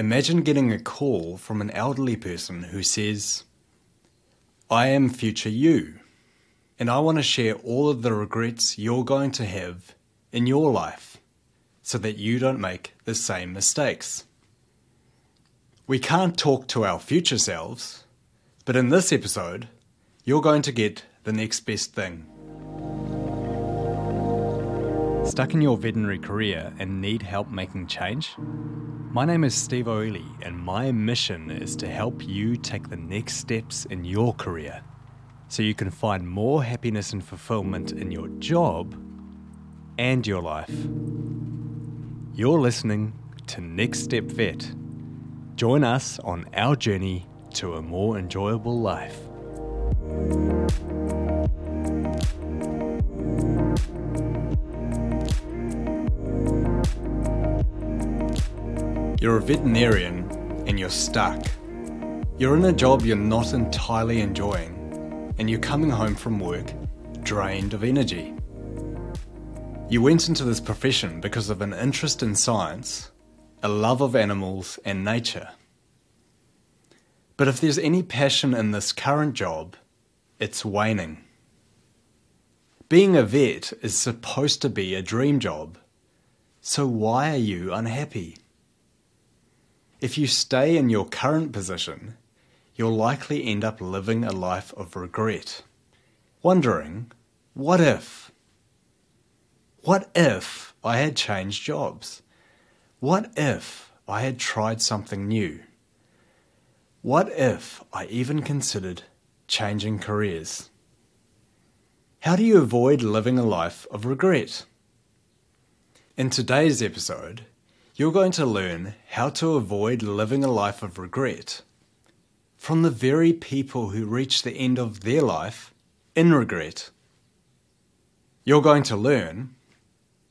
Imagine getting a call from an elderly person who says, I am future you, and I want to share all of the regrets you're going to have in your life so that you don't make the same mistakes. We can't talk to our future selves, but in this episode, you're going to get the next best thing. Stuck in your veterinary career and need help making change? My name is Steve O'Ely, and my mission is to help you take the next steps in your career so you can find more happiness and fulfillment in your job and your life. You're listening to Next Step Vet. Join us on our journey to a more enjoyable life. You're a veterinarian and you're stuck. You're in a job you're not entirely enjoying, and you're coming home from work drained of energy. You went into this profession because of an interest in science, a love of animals and nature. But if there's any passion in this current job, it's waning. Being a vet is supposed to be a dream job, so why are you unhappy? If you stay in your current position, you'll likely end up living a life of regret, wondering, what if? What if I had changed jobs? What if I had tried something new? What if I even considered changing careers? How do you avoid living a life of regret? In today's episode, you're going to learn how to avoid living a life of regret from the very people who reach the end of their life in regret. You're going to learn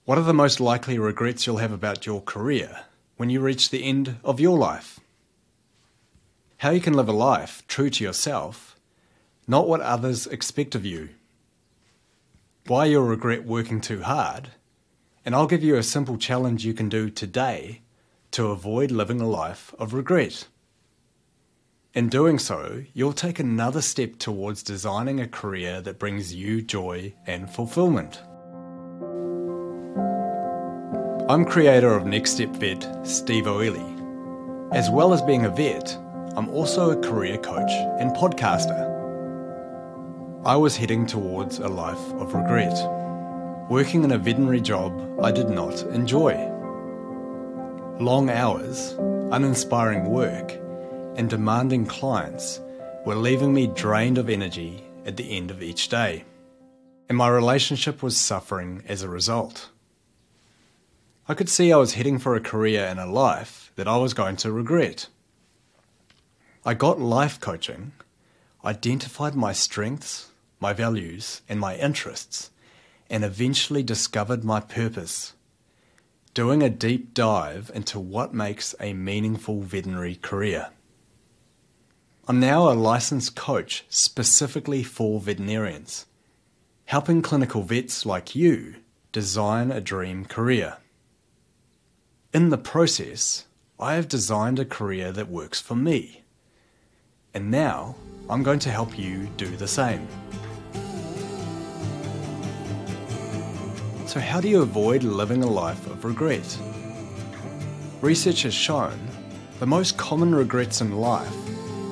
what are the most likely regrets you'll have about your career when you reach the end of your life. How you can live a life true to yourself, not what others expect of you. Why you'll regret working too hard and I'll give you a simple challenge you can do today to avoid living a life of regret. In doing so, you'll take another step towards designing a career that brings you joy and fulfillment. I'm creator of Next Step Vet, Steve O'Ely. As well as being a vet, I'm also a career coach and podcaster. I was heading towards a life of regret working in a veterinary job I did not enjoy. Long hours, uninspiring work, and demanding clients were leaving me drained of energy at the end of each day, and my relationship was suffering as a result. I could see I was heading for a career and a life that I was going to regret. I got life coaching, identified my strengths, my values, and my interests and eventually discovered my purpose, doing a deep dive into what makes a meaningful veterinary career. I'm now a licensed coach specifically for veterinarians, helping clinical vets like you design a dream career. In the process, I have designed a career that works for me. And now I'm going to help you do the same. So, how do you avoid living a life of regret? Research has shown the most common regrets in life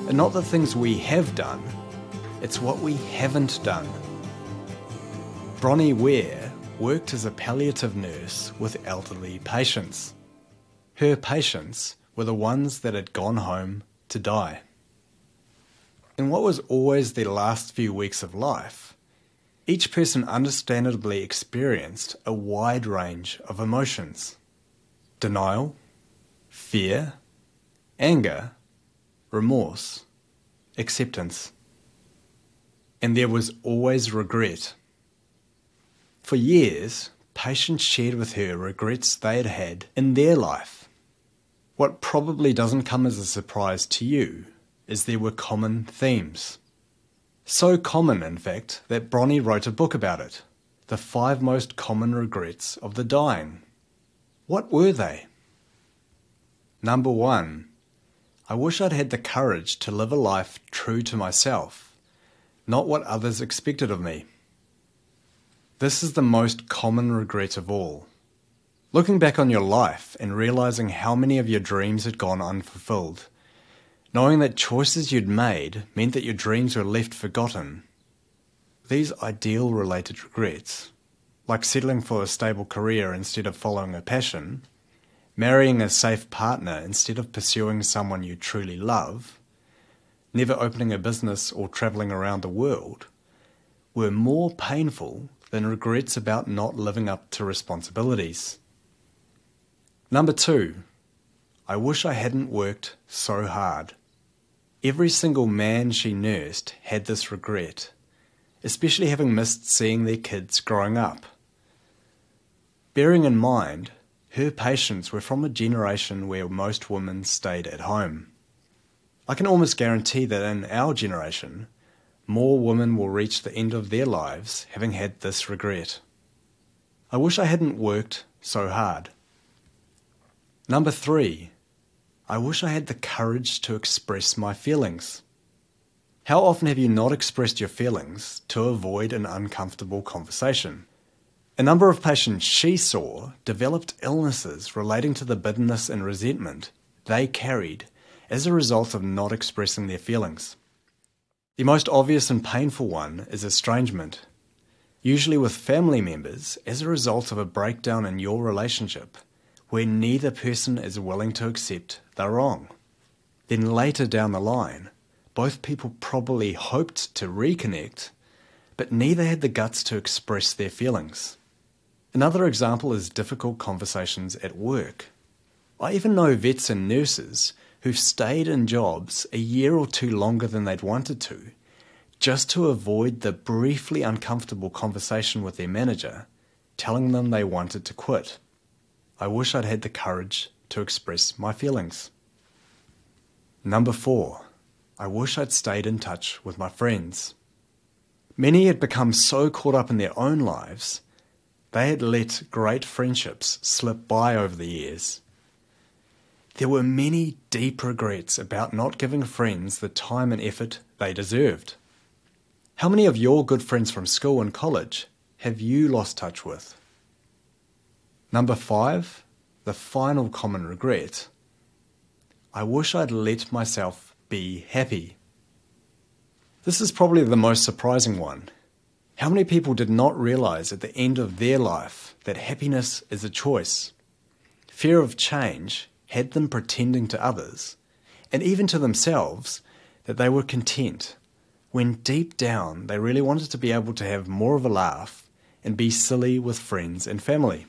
are not the things we have done, it's what we haven't done. Bronnie Ware worked as a palliative nurse with elderly patients. Her patients were the ones that had gone home to die. In what was always their last few weeks of life, each person understandably experienced a wide range of emotions denial, fear, anger, remorse, acceptance. And there was always regret. For years, patients shared with her regrets they had had in their life. What probably doesn't come as a surprise to you is there were common themes. So common, in fact, that Bronnie wrote a book about it The Five Most Common Regrets of the Dying. What were they? Number one, I wish I'd had the courage to live a life true to myself, not what others expected of me. This is the most common regret of all. Looking back on your life and realizing how many of your dreams had gone unfulfilled, knowing that choices you'd made meant that your dreams were left forgotten. These ideal related regrets, like settling for a stable career instead of following a passion, marrying a safe partner instead of pursuing someone you truly love, never opening a business or travelling around the world, were more painful than regrets about not living up to responsibilities. Number two, I wish I hadn't worked so hard. Every single man she nursed had this regret, especially having missed seeing their kids growing up. Bearing in mind, her patients were from a generation where most women stayed at home. I can almost guarantee that in our generation, more women will reach the end of their lives having had this regret. I wish I hadn't worked so hard. Number three, I wish I had the courage to express my feelings. How often have you not expressed your feelings to avoid an uncomfortable conversation? A number of patients she saw developed illnesses relating to the bitterness and resentment they carried as a result of not expressing their feelings. The most obvious and painful one is estrangement, usually with family members as a result of a breakdown in your relationship where neither person is willing to accept they're wrong. Then later down the line, both people probably hoped to reconnect, but neither had the guts to express their feelings. Another example is difficult conversations at work. I even know vets and nurses who've stayed in jobs a year or two longer than they'd wanted to, just to avoid the briefly uncomfortable conversation with their manager, telling them they wanted to quit. I wish I'd had the courage to express my feelings. Number four, I wish I'd stayed in touch with my friends. Many had become so caught up in their own lives, they had let great friendships slip by over the years. There were many deep regrets about not giving friends the time and effort they deserved. How many of your good friends from school and college have you lost touch with? Number five, the final common regret. I wish I'd let myself be happy. This is probably the most surprising one. How many people did not realize at the end of their life that happiness is a choice? Fear of change had them pretending to others, and even to themselves, that they were content, when deep down they really wanted to be able to have more of a laugh and be silly with friends and family.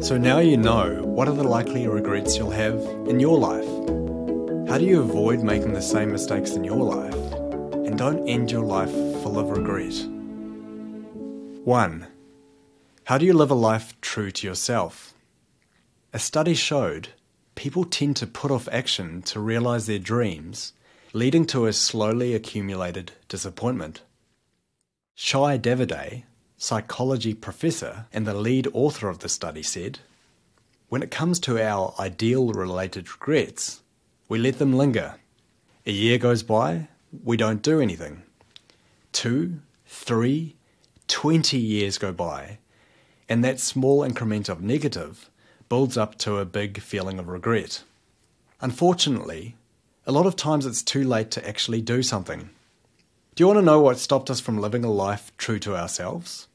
So now you know what are the likely regrets you'll have in your life. How do you avoid making the same mistakes in your life and don't end your life full of regret? 1. How do you live a life true to yourself? A study showed people tend to put off action to realize their dreams, leading to a slowly accumulated disappointment. Shai Davidai, psychology professor and the lead author of the study, said When it comes to our ideal related regrets, we let them linger. A year goes by, we don't do anything. Two, three, twenty years go by, and that small increment of negative builds up to a big feeling of regret. Unfortunately, a lot of times it's too late to actually do something. Do you want to know what stopped us from living a life true to ourselves?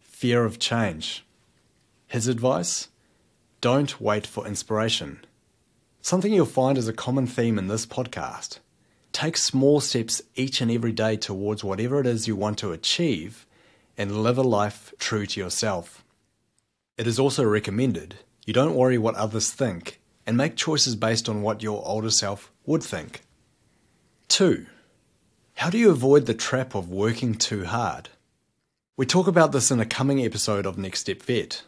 Fear of change. His advice? Don't wait for inspiration. Something you'll find is a common theme in this podcast. Take small steps each and every day towards whatever it is you want to achieve and live a life true to yourself. It is also recommended you don't worry what others think and make choices based on what your older self would think. 2. How do you avoid the trap of working too hard? We talk about this in a coming episode of Next Step Vet.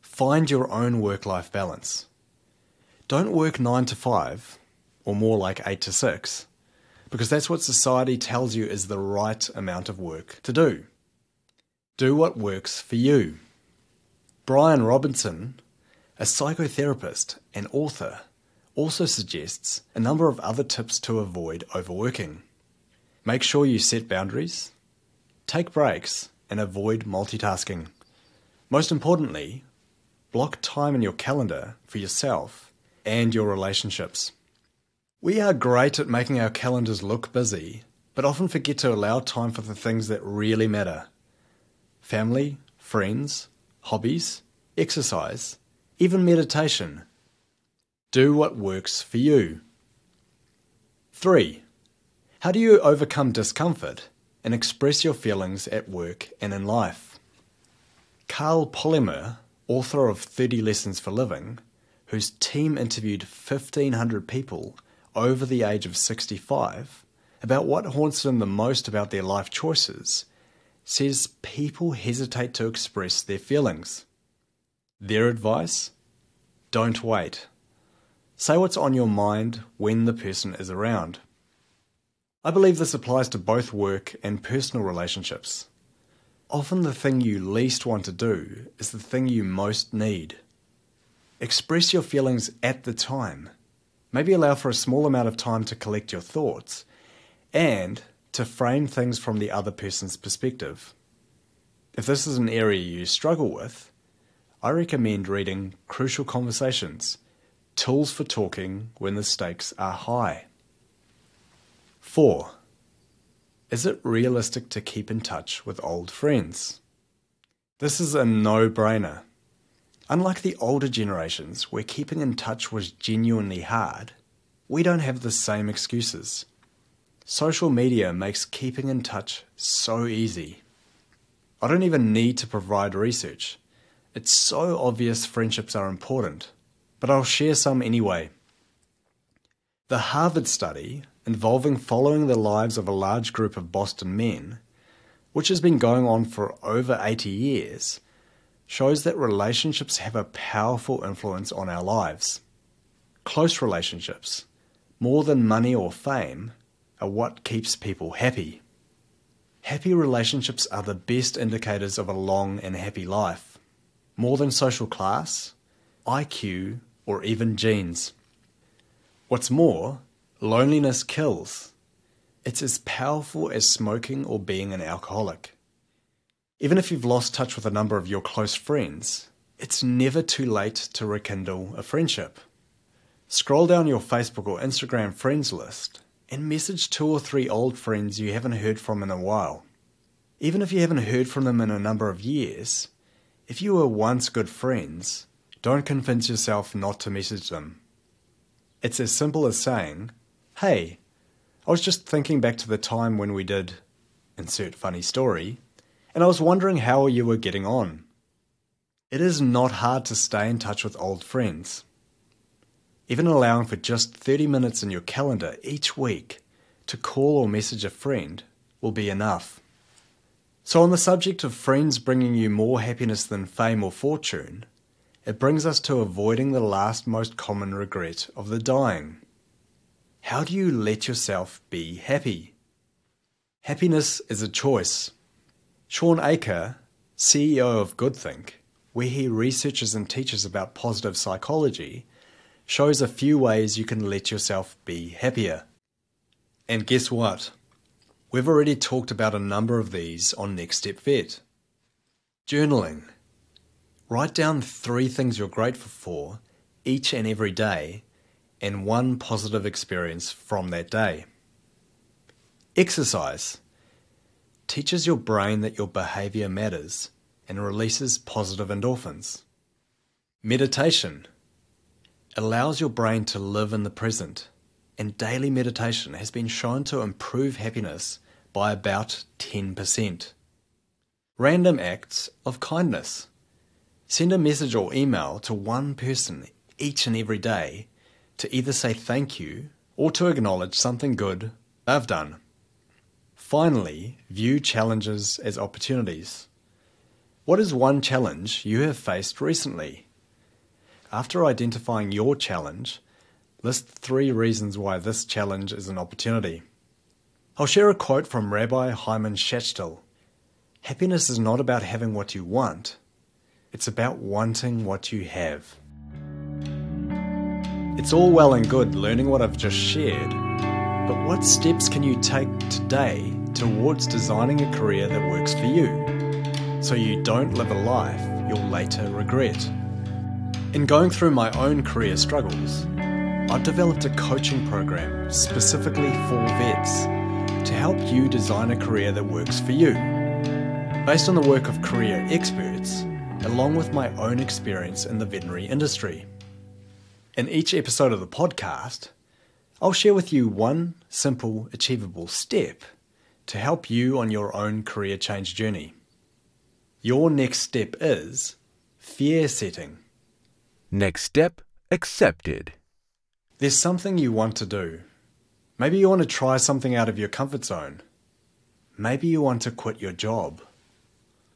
Find your own work life balance. Don't work 9 to 5, or more like 8 to 6, because that's what society tells you is the right amount of work to do. Do what works for you. Bryan Robinson, a psychotherapist and author, also suggests a number of other tips to avoid overworking. Make sure you set boundaries, take breaks, and avoid multitasking. Most importantly, block time in your calendar for yourself and your relationships. We are great at making our calendars look busy, but often forget to allow time for the things that really matter family, friends, hobbies, exercise, even meditation. Do what works for you. 3. How do you overcome discomfort and express your feelings at work and in life? Karl Pillemer, author of 30 Lessons for Living, whose team interviewed 1,500 people over the age of 65 about what haunts them the most about their life choices, says people hesitate to express their feelings. Their advice? Don't wait. Say what's on your mind when the person is around. I believe this applies to both work and personal relationships. Often the thing you least want to do is the thing you most need. Express your feelings at the time. Maybe allow for a small amount of time to collect your thoughts and to frame things from the other person's perspective. If this is an area you struggle with, I recommend reading Crucial Conversations Tools for Talking When the Stakes Are High. 4. Is it realistic to keep in touch with old friends? This is a no brainer. Unlike the older generations, where keeping in touch was genuinely hard, we don't have the same excuses. Social media makes keeping in touch so easy. I don't even need to provide research. It's so obvious friendships are important, but I'll share some anyway. The Harvard study involving following the lives of a large group of Boston men, which has been going on for over 80 years, shows that relationships have a powerful influence on our lives. Close relationships, more than money or fame, are what keeps people happy. Happy relationships are the best indicators of a long and happy life, more than social class, IQ, or even genes. What's more, Loneliness kills. It's as powerful as smoking or being an alcoholic. Even if you've lost touch with a number of your close friends, it's never too late to rekindle a friendship. Scroll down your Facebook or Instagram friends list and message two or three old friends you haven't heard from in a while. Even if you haven't heard from them in a number of years, if you were once good friends, don't convince yourself not to message them. It's as simple as saying, Hey, I was just thinking back to the time when we did insert funny story, and I was wondering how you were getting on. It is not hard to stay in touch with old friends. Even allowing for just 30 minutes in your calendar each week to call or message a friend will be enough. So, on the subject of friends bringing you more happiness than fame or fortune, it brings us to avoiding the last most common regret of the dying how do you let yourself be happy? Happiness is a choice. Shawn Achor, CEO of GoodThink, where he researches and teaches about positive psychology, shows a few ways you can let yourself be happier. And guess what? We've already talked about a number of these on Next Step Vet. Journaling. Write down three things you're grateful for each and every day and one positive experience from that day. Exercise teaches your brain that your behavior matters and releases positive endorphins. Meditation allows your brain to live in the present, and daily meditation has been shown to improve happiness by about 10%. Random acts of kindness. Send a message or email to one person each and every day to either say thank you or to acknowledge something good they've done. Finally, view challenges as opportunities. What is one challenge you have faced recently? After identifying your challenge, list three reasons why this challenge is an opportunity. I'll share a quote from Rabbi Hyman Schachtel Happiness is not about having what you want, it's about wanting what you have. It's all well and good learning what I've just shared, but what steps can you take today towards designing a career that works for you so you don't live a life you'll later regret? In going through my own career struggles, I've developed a coaching program specifically for vets to help you design a career that works for you. Based on the work of career experts, along with my own experience in the veterinary industry. In each episode of the podcast, I'll share with you one simple, achievable step to help you on your own career change journey. Your next step is fear setting. Next step accepted. There's something you want to do. Maybe you want to try something out of your comfort zone. Maybe you want to quit your job.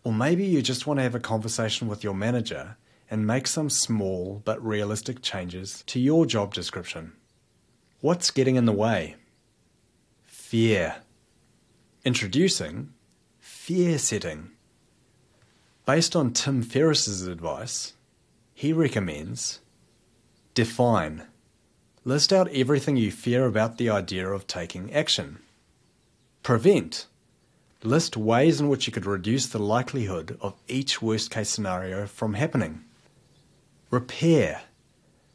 Or maybe you just want to have a conversation with your manager and make some small but realistic changes to your job description. What's getting in the way? Fear. Introducing fear setting. Based on Tim Ferriss's advice, he recommends define. List out everything you fear about the idea of taking action. Prevent. List ways in which you could reduce the likelihood of each worst case scenario from happening. Repair.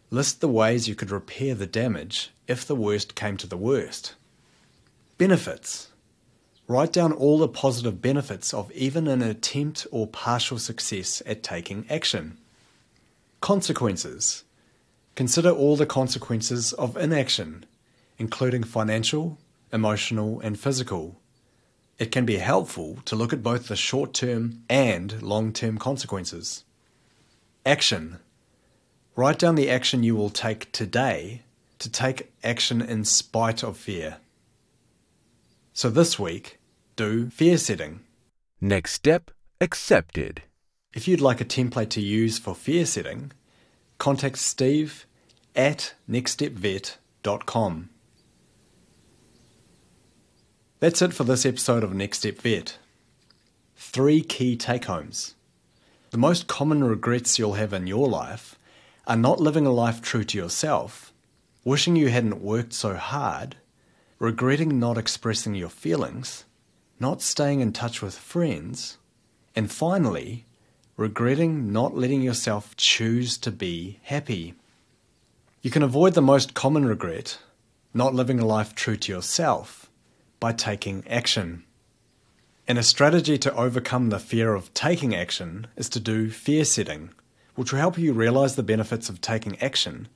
List the ways you could repair the damage if the worst came to the worst. Benefits. Write down all the positive benefits of even an attempt or partial success at taking action. Consequences. Consider all the consequences of inaction, including financial, emotional, and physical. It can be helpful to look at both the short term and long term consequences. Action. Write down the action you will take today to take action in spite of fear. So this week, do fear setting. Next step accepted. If you'd like a template to use for fear setting, contact Steve at nextstepvet.com. That's it for this episode of Next Step Vet. Three key take homes. The most common regrets you'll have in your life are not living a life true to yourself, wishing you hadn't worked so hard, regretting not expressing your feelings, not staying in touch with friends, and finally, regretting not letting yourself choose to be happy. You can avoid the most common regret, not living a life true to yourself, by taking action. And a strategy to overcome the fear of taking action is to do fear setting which will help you realize the benefits of taking action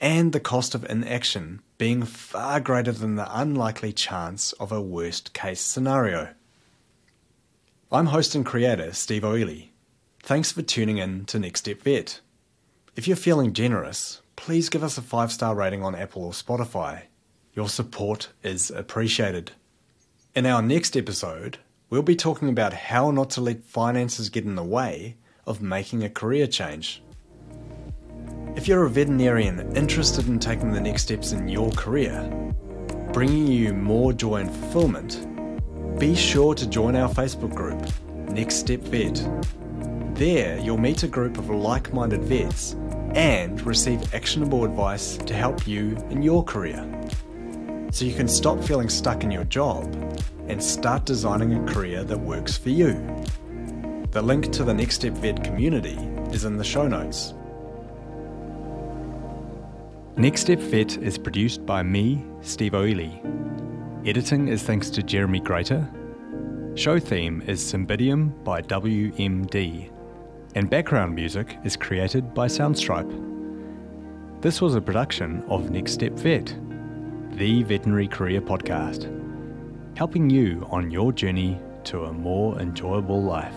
and the cost of inaction being far greater than the unlikely chance of a worst case scenario. I'm host and creator Steve Oily. Thanks for tuning in to Next Step Vet. If you're feeling generous, please give us a five star rating on Apple or Spotify. Your support is appreciated. In our next episode, we'll be talking about how not to let finances get in the way of making a career change. If you're a veterinarian interested in taking the next steps in your career, bringing you more joy and fulfillment, be sure to join our Facebook group, Next Step Vet. There, you'll meet a group of like minded vets and receive actionable advice to help you in your career. So you can stop feeling stuck in your job and start designing a career that works for you. The link to the Next Step Vet community is in the show notes. Next Step Vet is produced by me, Steve Oily. Editing is thanks to Jeremy Greater. Show theme is Cymbidium by WMD. And background music is created by Soundstripe. This was a production of Next Step Vet, the veterinary career podcast, helping you on your journey to a more enjoyable life.